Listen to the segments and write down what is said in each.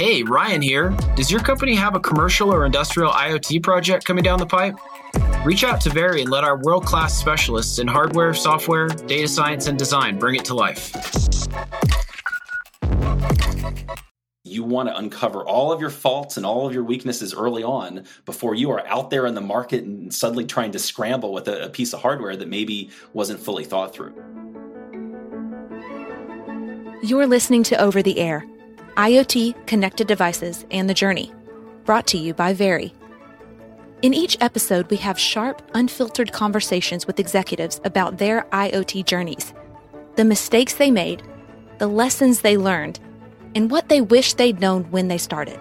Hey, Ryan here. Does your company have a commercial or industrial IoT project coming down the pipe? Reach out to Very and let our world class specialists in hardware, software, data science, and design bring it to life. You want to uncover all of your faults and all of your weaknesses early on before you are out there in the market and suddenly trying to scramble with a, a piece of hardware that maybe wasn't fully thought through. You're listening to Over the Air IoT, Connected Devices, and the Journey, brought to you by Very. In each episode, we have sharp, unfiltered conversations with executives about their IoT journeys, the mistakes they made, the lessons they learned, and what they wish they'd known when they started.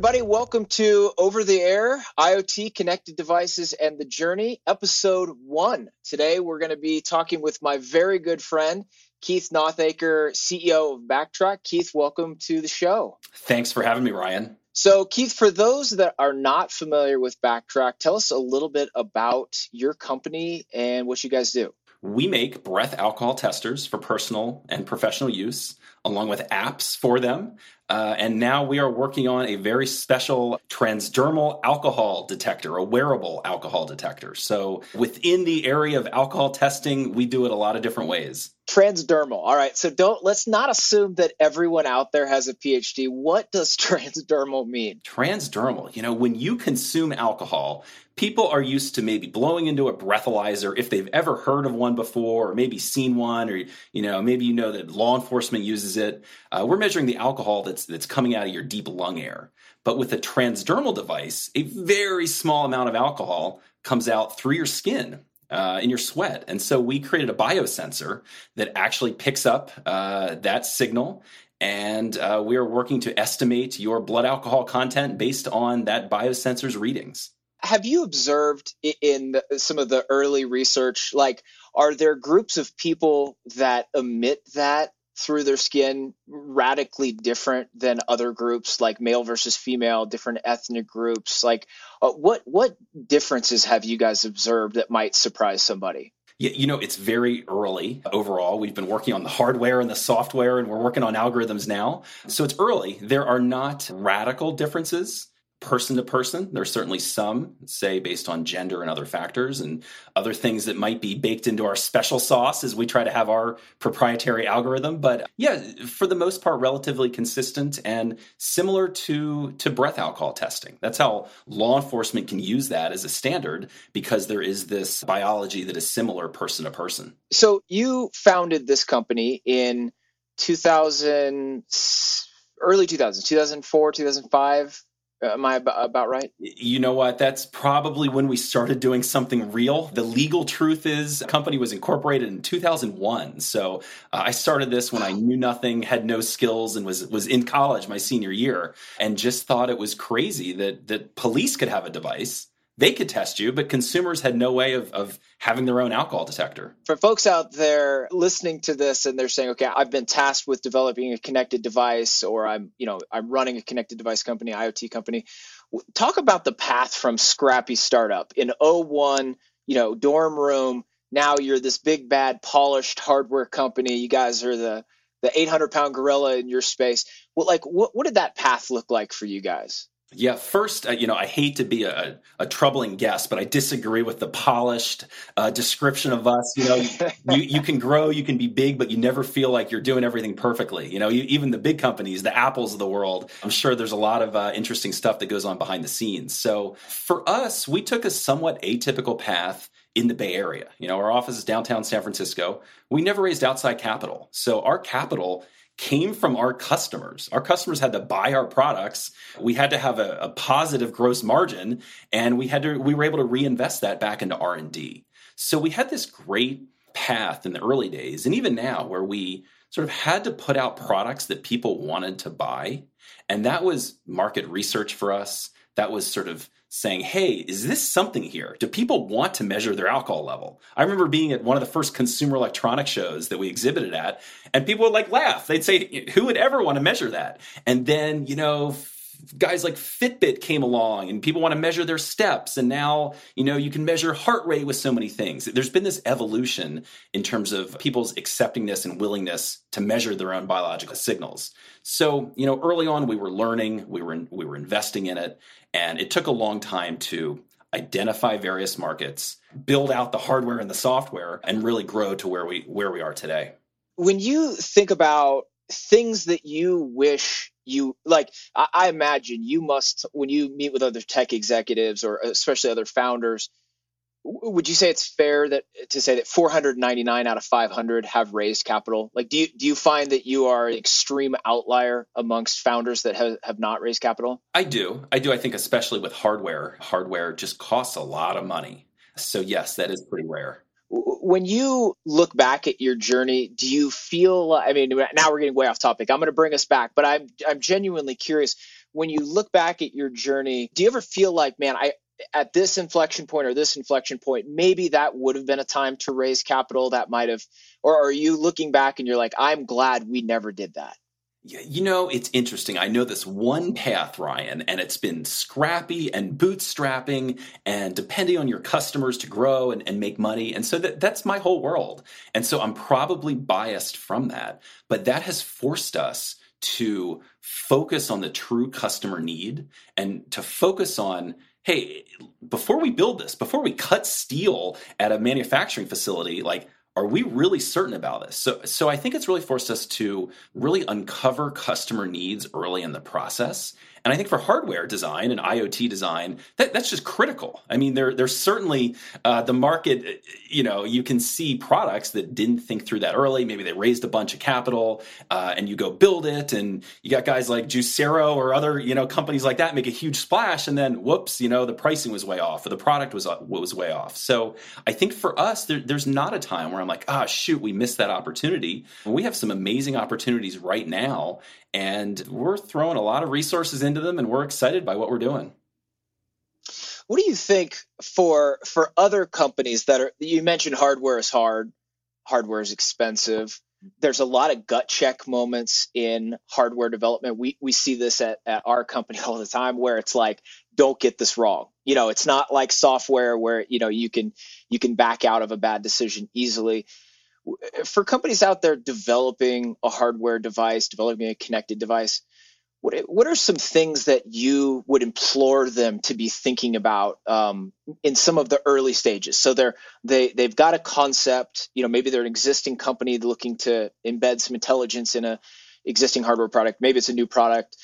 Everybody, welcome to Over the Air IoT Connected Devices and the Journey, episode one. Today, we're going to be talking with my very good friend, Keith Nothaker, CEO of BACtrack. Keith, welcome to the show. Thanks for having me, Ryan. So, Keith, for those that are not familiar with BACtrack, tell us a little bit about your company and what you guys do. We make breath alcohol testers for personal and professional use, along with apps for them. Uh, and now we are working on a very special transdermal alcohol detector, a wearable alcohol detector. So within the area of alcohol testing, we do it a lot of different ways. Transdermal. All right. So don't let's not assume that everyone out there has a PhD. What does transdermal mean? Transdermal. You know, when you consume alcohol, people are used to maybe blowing into a breathalyzer if they've ever heard of one before or maybe seen one or you know maybe you know that law enforcement uses it uh, we're measuring the alcohol that's that's coming out of your deep lung air but with a transdermal device a very small amount of alcohol comes out through your skin uh, in your sweat. And so we created a biosensor that actually picks up uh, that signal. And uh, we are working to estimate your blood alcohol content based on that biosensor's readings. Have you observed in some of the early research, like, are there groups of people that emit that through their skin radically different than other groups like male versus female different ethnic groups like uh, what what differences have you guys observed that might surprise somebody you know, it's very early overall. We've been working on the hardware and the software, and we're working on algorithms now. So it's early. There are not radical differences person to person. There's certainly some, say, based on gender and other factors, and other things that might be baked into our special sauce as we try to have our proprietary algorithm. But yeah, for the most part, relatively consistent and similar to to breath alcohol testing. That's how law enforcement can use that as a standard because there is this biology that is similar person to person. So you founded this company in 2000 early 2000s 2004 2005 Am I about right? You know what? That's probably when we started doing something real. The legal truth is, the company was incorporated in 2001. So uh, I started this when I knew nothing, had no skills, and was was in college my senior year, and just thought it was crazy that that police could have a device they could test you, but consumers had no way of, of having their own alcohol detector. For folks out there listening to this and they're saying, okay, I've been tasked with developing a connected device or I'm, you know, I'm running a connected device company, IoT company. Talk about the path from scrappy startup in 01, you know, dorm room. Now you're this big bad polished hardware company. You guys are the the 800 pound gorilla in your space. Well, like what, what did that path look like for you guys? Yeah, first, uh, you know, I hate to be a, a, troubling guest, but I disagree with the polished uh, description of us. You know, you, you can grow, you can be big, but you never feel like you're doing everything perfectly. You know, you, even the big companies, the Apples of the world, I'm sure there's a lot of uh, interesting stuff that goes on behind the scenes. So for us, we took a somewhat atypical path in the Bay Area. You know, our office is downtown San Francisco. We never raised outside capital. So our capital came from our customers. Our customers had to buy our products. We had to have a, a, positive gross margin, and we had to we were able to reinvest that back into R and D. So we had this great path in the early days, and even now, where we sort of had to put out products that people wanted to buy, and that was market research for us. That was sort of saying, hey, is this something here? Do people want to measure their alcohol level? I remember being at one of the first consumer electronic shows that we exhibited at, and people would like laugh. They'd say, who would ever want to measure that? And then, you know, guys like Fitbit came along and people want to measure their steps and now, you know, you can measure heart rate with so many things. There's been this evolution in terms of people's acceptingness and willingness to measure their own biological signals. So, you know, early on we were learning, we were we were investing in it, and it took a long time to identify various markets, build out the hardware and the software and really grow to where we where we are today. When you think about things that you wish you like I, I, imagine you must when you meet with other tech executives or especially other founders would you say it's fair that to say that 499 out of 500 have raised capital? Like do you do you find that you are an extreme outlier amongst founders that have, have not raised capital? I do. I do i think especially with hardware. Hardware just costs a lot of money. So yes that is pretty rare when you look back at your journey, do you feel? I mean, now we're getting way off topic. I'm going to bring us back, but I'm I'm genuinely curious. When you look back at your journey, do you ever feel like, man, I at this inflection point or this inflection point, maybe that would have been a time to raise capital that might have, or are you looking back and you're like, I'm glad we never did that? You know, it's interesting. I know this one path, Ryan, and it's been scrappy and bootstrapping and depending on your customers to grow and, and make money. And so that, that's my whole world. And so I'm probably biased from that, but that has forced us to focus on the true customer need and to focus on hey, before we build this, before we cut steel at a manufacturing facility, like are we really certain about this? So, so I think it's really forced us to really uncover customer needs early in the process and I think for hardware design and IoT design, that, that's just critical. I mean, there, there's certainly uh, the market, you know, you can see products that didn't think through that early. Maybe they raised a bunch of capital uh, and you go build it. And you got guys like Juicero or other, you know, companies like that make a huge splash. And then whoops, you know, the pricing was way off or the product was, uh, was way off. So I think for us, there, there's not a time where I'm like, ah, shoot, we missed that opportunity. We have some amazing opportunities right now and we're throwing a lot of resources into them and we're excited by what we're doing. What do you think for for other companies that are you mentioned hardware is hard hardware is expensive. There's a lot of gut check moments in hardware development. We we see this at, at our company all the time where it's like don't get this wrong. You know it's not like software where you know you can you can back out of a bad decision easily for companies out there developing a hardware device, developing a connected device, what what are some things that you would implore them to be thinking about um, in some of the early stages? So they're they they've got a concept, you know, maybe they're an existing company looking to embed some intelligence in a existing hardware product. Maybe it's a new product.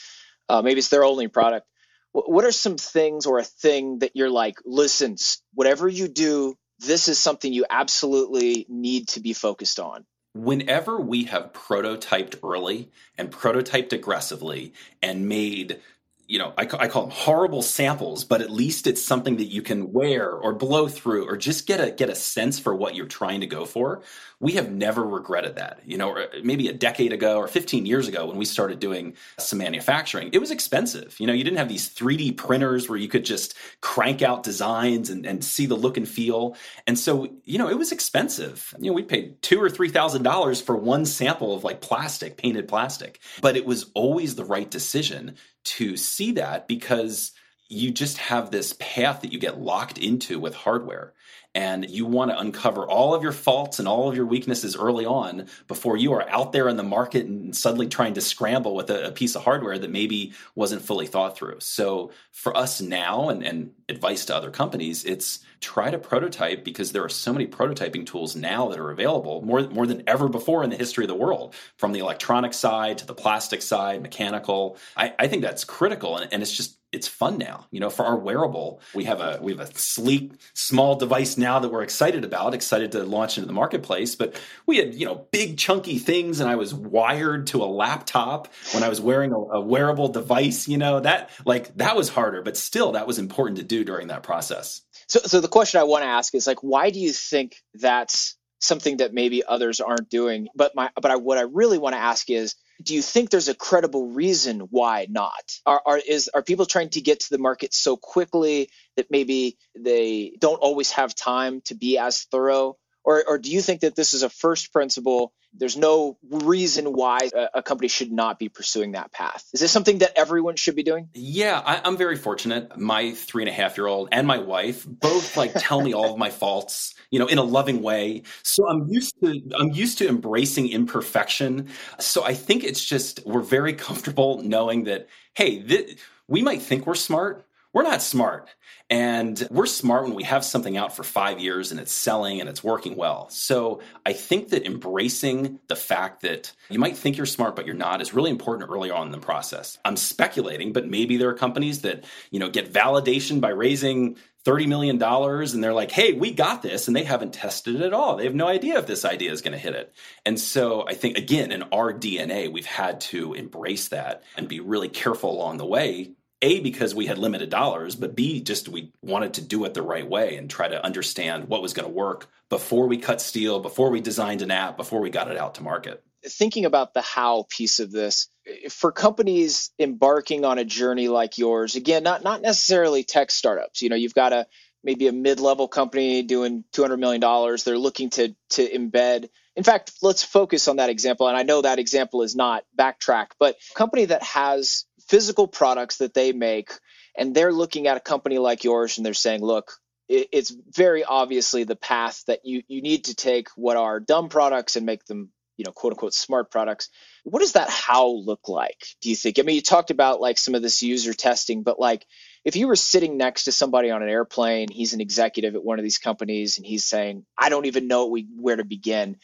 Uh, maybe it's their only product. What are some things or a thing that you're like, listen, whatever you do, this is something you absolutely need to be focused on. Whenever we have prototyped early and prototyped aggressively and made you know, I, I, call them horrible samples, but at least it's something that you can wear or blow through or just get a get a sense for what you're trying to go for we have never regretted that. You know, uh, maybe a decade ago or 15 years ago when we started doing some manufacturing, it was expensive. You know, you didn't have these 3D printers where you could just crank out designs and, and see the look and feel. And so, you know, it was expensive. You know, we paid two or three thousand dollars for one sample of like plastic, painted plastic. But it was always the right decision to see that because you just have this path that you get locked into with hardware and you want to uncover all of your faults and all of your weaknesses early on before you are out there in the market and suddenly trying to scramble with a, a piece of hardware that maybe wasn't fully thought through. So for us now and, and advice to other companies, it's try to prototype because there are so many prototyping tools now that are available more, more than ever before in the history of the world, from the electronic side to the plastic side, mechanical. I, I think that's critical and, and it's just it's fun now. You know, for our wearable, we have a we have a sleek, small device now that we're excited about, excited to launch into the marketplace. But we had you know big chunky things, and I was wired to a laptop when I was wearing a, a wearable device. You know that like that was harder, but still that was important to do during that process. So, so the question I want to ask is like, why do you think that's something that maybe others aren't doing? But my but I, what I really want to ask is do you think there's a credible reason why not? Are, are is are people trying to get to the market so quickly that maybe they don't always have time to be as thorough? Or, or do you think that this is a first principle there's no reason why a, company should not be pursuing that path. Is this something that everyone should be doing? Yeah, I, am very fortunate. My three and a half year old and my wife both like tell me all of my faults, you know, in a loving way. So I'm used to I'm used to embracing imperfection. So I think it's just we're very comfortable knowing that hey, th- we might think we're smart, we're not smart. And we're smart when we have something out for five years and it's selling and it's working well. So I think that embracing the fact that you might think you're smart, but you're not is really important early on in the process. I'm speculating, but maybe there are companies that, you know, get validation by raising $30 million and they're like, hey, we got this. And they haven't tested it at all. They have no idea if this idea is going to hit it. And so I think, again, in our DNA, we've had to embrace that and be really careful along the way a because we had limited dollars but b just we wanted to do it the right way and try to understand what was going to work before we cut steel before we designed an app before we got it out to market. Thinking about the how piece of this for companies embarking on a journey like yours again not not necessarily tech startups you know you've got a maybe a mid-level company doing 200 million dollars they're looking to to embed. In fact let's focus on that example and i know that example is not BACtrack but company that has physical products that they make and they're looking at a company like yours and they're saying look it's very obviously the path that you you need to take what are dumb products and make them you know quote unquote smart products. What does that how look like do you think? I mean you talked about like some of this user testing but like if you were sitting next to somebody on an airplane he's an executive at one of these companies and he's saying i don't even know where to begin.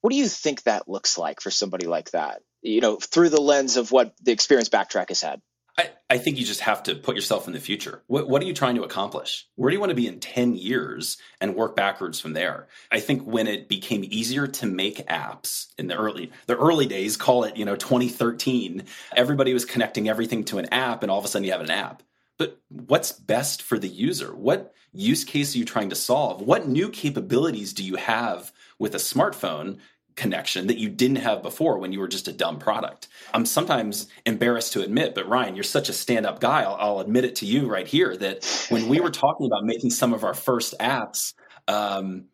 What do you think that looks like for somebody like that you know, through the lens of what the experience BACtrack has had? I, I think you just have to put yourself in the future. What, what are you trying to accomplish? Where do you want to be in 10 years and work backwards from there? I think when it became easier to make apps in the early the early days, call it, you know, 2013, everybody was connecting everything to an app and all of a sudden you have an app. But what's best for the user? What use case are you trying to solve? What new capabilities do you have with a smartphone connection that you didn't have before when you were just a dumb product. I'm sometimes embarrassed to admit, but Ryan, you're such a stand up guy. I'll, I'll, admit it to you right here that when we were talking about making some of our first apps, um,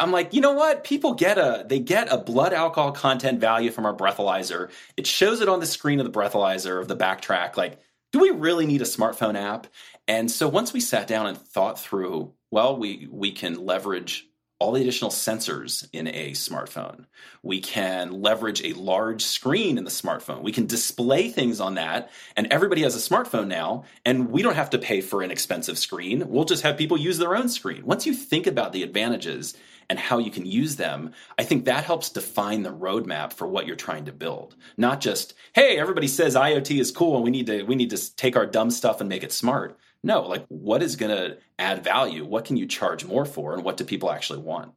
I'm like, you know what? People get a they get a blood alcohol content value from our breathalyzer. It shows it on the screen of the breathalyzer of the BACtrack. Like, do we really need a smartphone app? And so once we sat down and thought through, well, we we can leverage all the additional sensors in a smartphone. We can leverage a large screen in the smartphone. We can display things on that, and everybody has a smartphone now, and we don't have to pay for an expensive screen. We'll just have people use their own screen. Once you think about the advantages and how you can use them, I think that helps define the roadmap for what you're trying to build. Not just, hey, everybody says IoT is cool and we need to we need to take our dumb stuff and make it smart. No, like what is going to add value? What can you charge more for? And what do people actually want?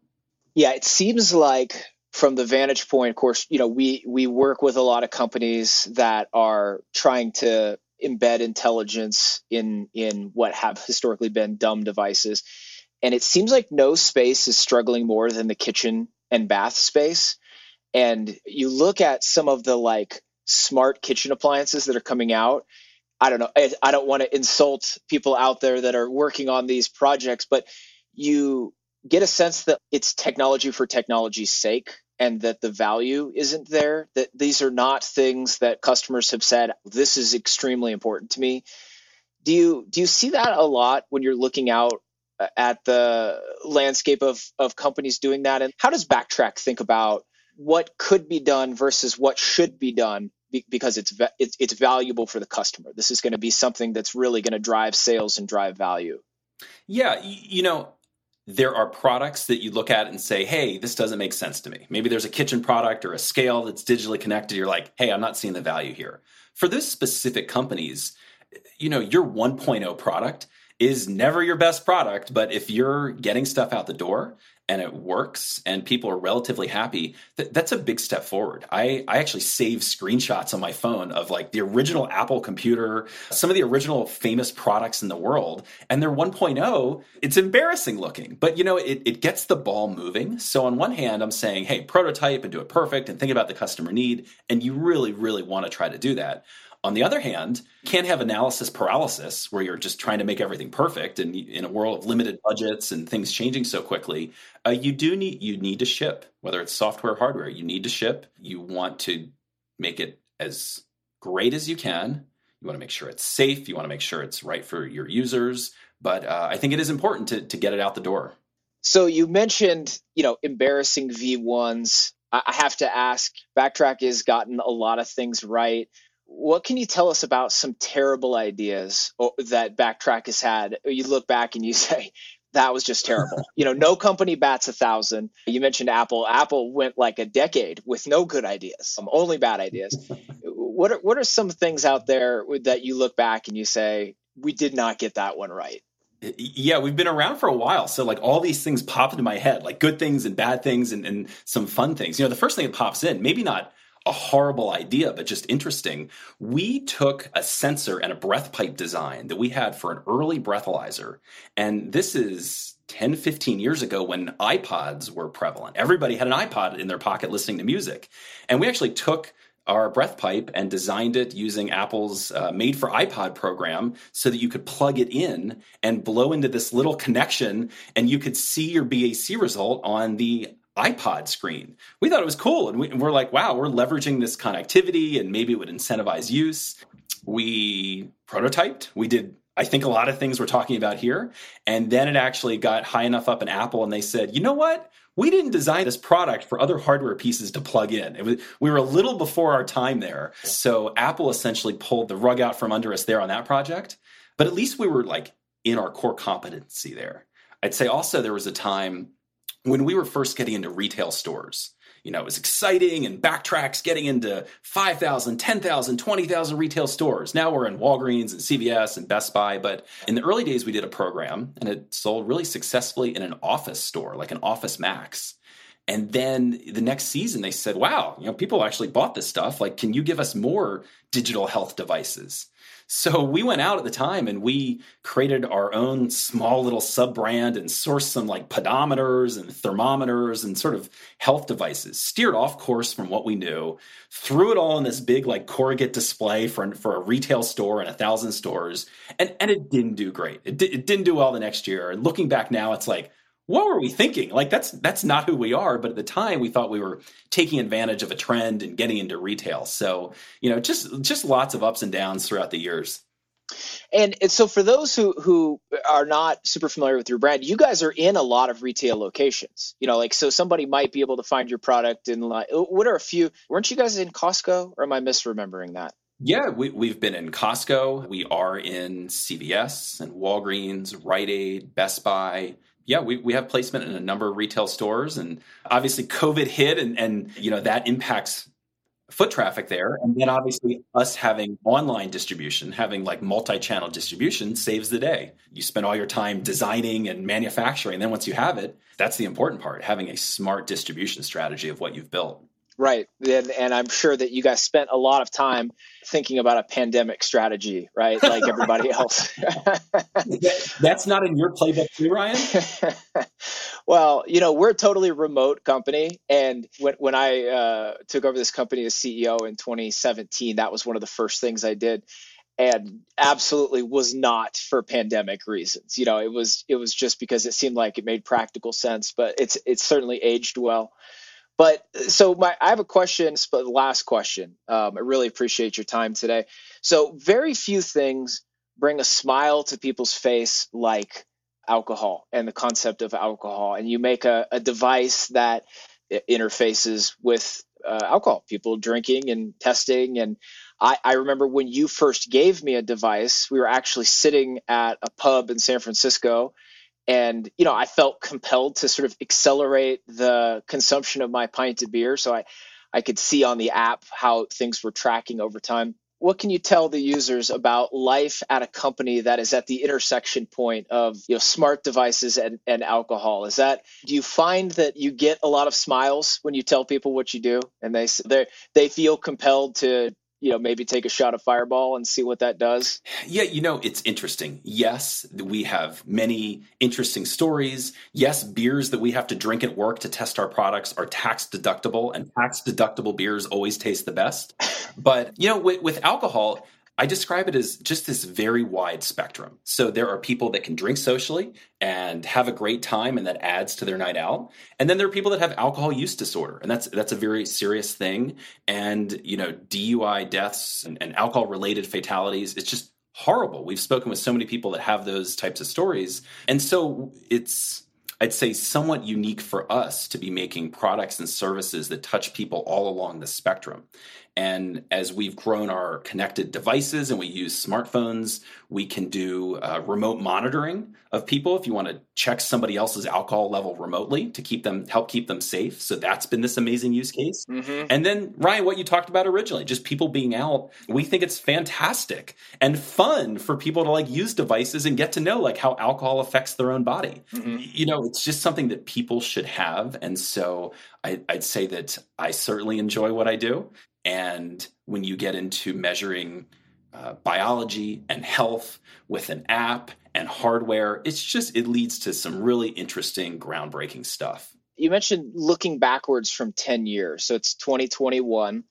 Yeah, it seems like from the vantage point, of course, you know, we we work with a lot of companies that are trying to embed intelligence in in what have historically been dumb devices. And it seems like no space is struggling more than the kitchen and bath space. And you look at some of the like smart kitchen appliances that are coming out I don't know. I, I don't want to insult people out there that are working on these projects, but you get a sense that it's technology for technology's sake and that the value isn't there that these are not things that customers have said this is extremely important to me do you do you see that a lot when you're looking out uh, at the landscape of of companies doing that and how does BACtrack think about what could be done versus what should be done because it's, it's it's valuable for the customer. This is going to be something that's really going to drive sales and drive value. Yeah, you know, there are products that you look at and say, "Hey, this doesn't make sense to me." Maybe there's a kitchen product or a scale that's digitally connected. You're like, "Hey, I'm not seeing the value here." For those specific companies, you know, your 1.0 product is never your best product, but if you're getting stuff out the door and it works and people are relatively happy, th- that's a big step forward. I, I actually save screenshots on my phone of like the original Apple computer, some of the original famous products in the world, and they're 1.0. It's embarrassing looking, but you know, it, it gets the ball moving. So on one hand, I'm saying, hey, prototype and do it perfect and think about the customer need. And you really, really want to try to do that. On the other hand, you can't have analysis paralysis where you're just trying to make everything perfect. And in a world of limited budgets and things changing so quickly, uh, you do need you need to ship, whether it's software or hardware. You need to ship. You want to make it as great as you can. You want to make sure it's safe. You want to make sure it's right for your users. But uh, I think it is important to to get it out the door. So you mentioned, you know, embarrassing V1s. I have to ask, BACtrack has gotten a lot of things right. What can you tell us about some terrible ideas that BACtrack has had? You look back and you say, that was just terrible. you know, no company bats a thousand. You mentioned Apple. Apple went like a decade with no good ideas, um, only bad ideas. what are what are some things out there that you look back and you say we did not get that one right? yeah we've been around for a while so like all these things pop into my head like good things and bad things and, and some fun things you know the first thing that pops in maybe not a horrible idea but just interesting. We took a sensor and a breath pipe design that we had for an early breathalyzer and this is 10 15 years ago when ipods were prevalent. Everybody had an ipod in their pocket listening to music. And we actually took our breath pipe and designed it using Apple's uh, made for iPod program so that you could plug it in and blow into this little connection and you could see your BAC result on the iPod screen. We thought it was cool. And, we, and we're like, wow, we're leveraging this connectivity and maybe it would incentivize use. We prototyped. We did I think a lot of things we're talking about here. And then it actually got high enough up in Apple and they said, you know what? we didn't design this product for other hardware pieces to plug in. Was, we were a little before our time there. So Apple essentially pulled the rug out from under us there on that project. But at least we were like in our core competency there. I'd say also there was a time when we were first getting into retail stores you know, it was exciting and BACtrack's getting into 5,000, 10,000, 20,000 retail stores. Now we're in Walgreens and CVS and Best Buy. But in the early days, we did a program and it sold really successfully in an office store, like an Office Max. And then the next season, they said, wow, you know, people actually bought this stuff. Like, can you give us more digital health devices? So we went out at the time and we created our own small little sub brand and sourced some like pedometers and thermometers and sort of health devices, steered off course from what we knew, threw it all in this big like corrugate display for, for a retail store and a thousand stores. And, and it didn't do great. It, it didn't do well the next year. And looking back now, it's like, what were we thinking? Like that's that's not who we are. But at the time, we thought we were taking advantage of a trend and getting into retail. So you know, just just lots of ups and downs throughout the years. And, and so for those who who are not super familiar with your brand, you guys are in a lot of retail locations. You know, like so somebody might be able to find your product in like what are a few? Weren't you guys in Costco, or am I misremembering that? Yeah, we, we've been in Costco. We are in CVS and Walgreens, Rite Aid, Best Buy yeah, we, we have placement in a number of retail stores and obviously COVID hit and, and you know that impacts foot traffic there. And then obviously us having online distribution, having like multi-channel distribution saves the day. You spend all your time designing and manufacturing. And then once you have it, that's the important part, having a smart distribution strategy of what you've built. Right. And, and, I'm sure that you guys spent a lot of time thinking about a pandemic strategy, right? Like everybody else. That's not in your playbook too, Ryan? well, you know, we're a totally remote company. And when, when I uh, took over this company as CEO in 2017, that was one of the first things I did and absolutely was not for pandemic reasons. You know, it was it was just because it seemed like it made practical sense, but it's it's certainly aged well. But so my, I have a question, but last question. Um, I really appreciate your time today. So very few things bring a smile to people's face like alcohol and the concept of alcohol. And you make a, a device that interfaces with uh, alcohol, people drinking and testing. And I, I remember when you first gave me a device, we were actually sitting at a pub in San Francisco and you know i felt compelled to sort of accelerate the consumption of my pint of beer so i i could see on the app how things were tracking over time. What can you tell the users about life at a company that is at the intersection point of you know smart devices and, and alcohol? Is that do you find that you get a lot of smiles when you tell people what you do and they they they feel compelled to you know, maybe take a shot of Fireball and see what that does? Yeah, you know, it's interesting. Yes, we have many interesting stories. Yes, beers that we have to drink at work to test our products are tax deductible, and tax deductible beers always taste the best. But, you know, with, with alcohol, I describe it as just this very wide spectrum. So there are people that can drink socially and have a great time and that adds to their night out. And then there are people that have alcohol use disorder and that's that's a very serious thing and you know DUI deaths and, and alcohol related fatalities it's just horrible. We've spoken with so many people that have those types of stories. And so it's I'd say somewhat unique for us to be making products and services that touch people all along the spectrum. And as we've grown our connected devices and we use smartphones, we can do uh, remote monitoring of people if you want to check somebody else's alcohol level remotely to keep them help keep them safe. So that's been this amazing use case. Mm-hmm. And then Ryan, what you talked about originally, just people being out, we think it's fantastic and fun for people to like use devices and get to know like how alcohol affects their own body. Mm-hmm. You know, it's just something that people should have. And so I, I'd say that I certainly enjoy what I do. And when you get into measuring uh, biology and health with an app and hardware, it's just, it leads to some really interesting, groundbreaking stuff. You mentioned looking backwards from 10 years. So it's 2021.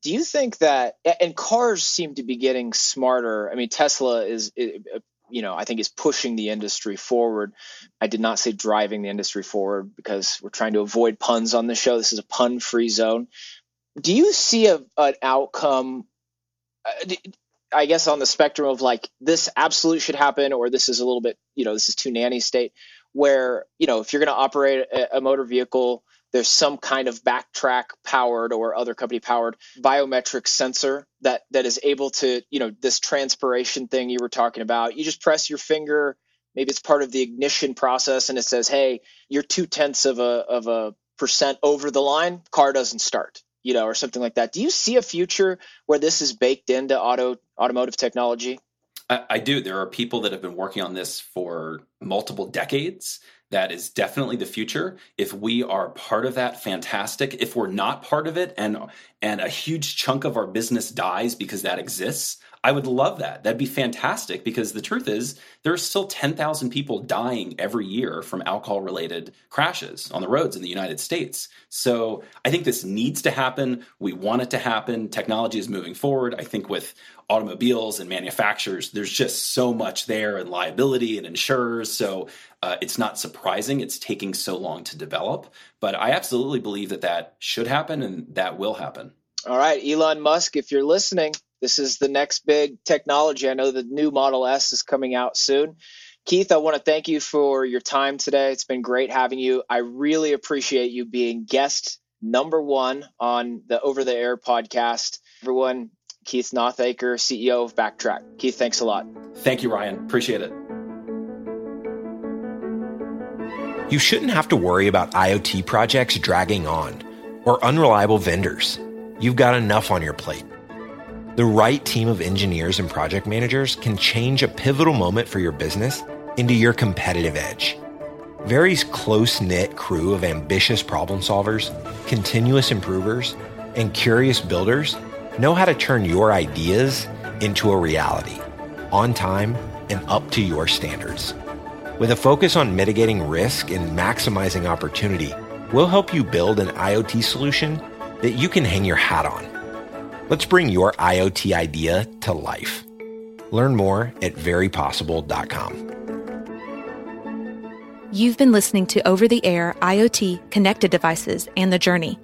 Do you think that, and cars seem to be getting smarter? I mean, Tesla is, you know, I think is pushing the industry forward. I did not say driving the industry forward because we're trying to avoid puns on the show. This is a pun free zone do you see a, an outcome uh, i guess on the spectrum of like this absolute should happen or this is a little bit you know this is too nanny state where you know if you're going to operate a, a, motor vehicle there's some kind of BACtrack powered or other company powered biometric sensor that that is able to you know this transpiration thing you were talking about. You just press your finger maybe it's part of the ignition process and it says hey you're two tenths of a of a percent over the line. Car doesn't start you know, or something like that. Do you see a future where this is baked into auto automotive technology? I, I do. There are people that have been working on this for multiple decades. That is definitely the future. If we are part of that, fantastic. If we're not part of it, and and a huge chunk of our business dies because that exists, I would love that. That'd be fantastic because the truth is there are still 10,000 people dying every year from alcohol related crashes on the roads in the United States. So I think this needs to happen. We want it to happen. Technology is moving forward. I think with automobiles and manufacturers, there's just so much there and liability and insurers. So uh, it's not surprising it's taking so long to develop. But I absolutely believe that that should happen and that will happen. All right, Elon Musk, if you're listening, this is the next big technology. I know the new Model S is coming out soon. Keith, I want to thank you for your time today. It's been great having you. I really appreciate you being guest number one on the Over the Air podcast. Everyone, Keith Nothaker, CEO of BACtrack. Keith, thanks a lot. Thank you, Ryan. Appreciate it. You shouldn't have to worry about IoT projects dragging on or unreliable vendors. You've got enough on your plate. The right team of engineers and project managers can change a pivotal moment for your business into your competitive edge. Very's close knit crew of ambitious problem solvers, continuous improvers, and curious builders know how to turn your ideas into a reality on time and up to your standards. With a focus on mitigating risk and maximizing opportunity, we'll help you build an IoT solution that you can hang your hat on Let's bring your IoT idea to life. Learn more at verypossible.com. You've been listening to Over the Air IoT Connected Devices and the Journey.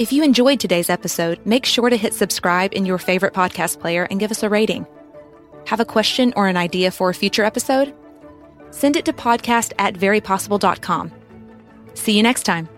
If you enjoyed today's episode, make sure to hit subscribe in your favorite podcast player and give us a rating. Have a question or an idea for a future episode? Send it to podcast at verypossible.com. See you next time.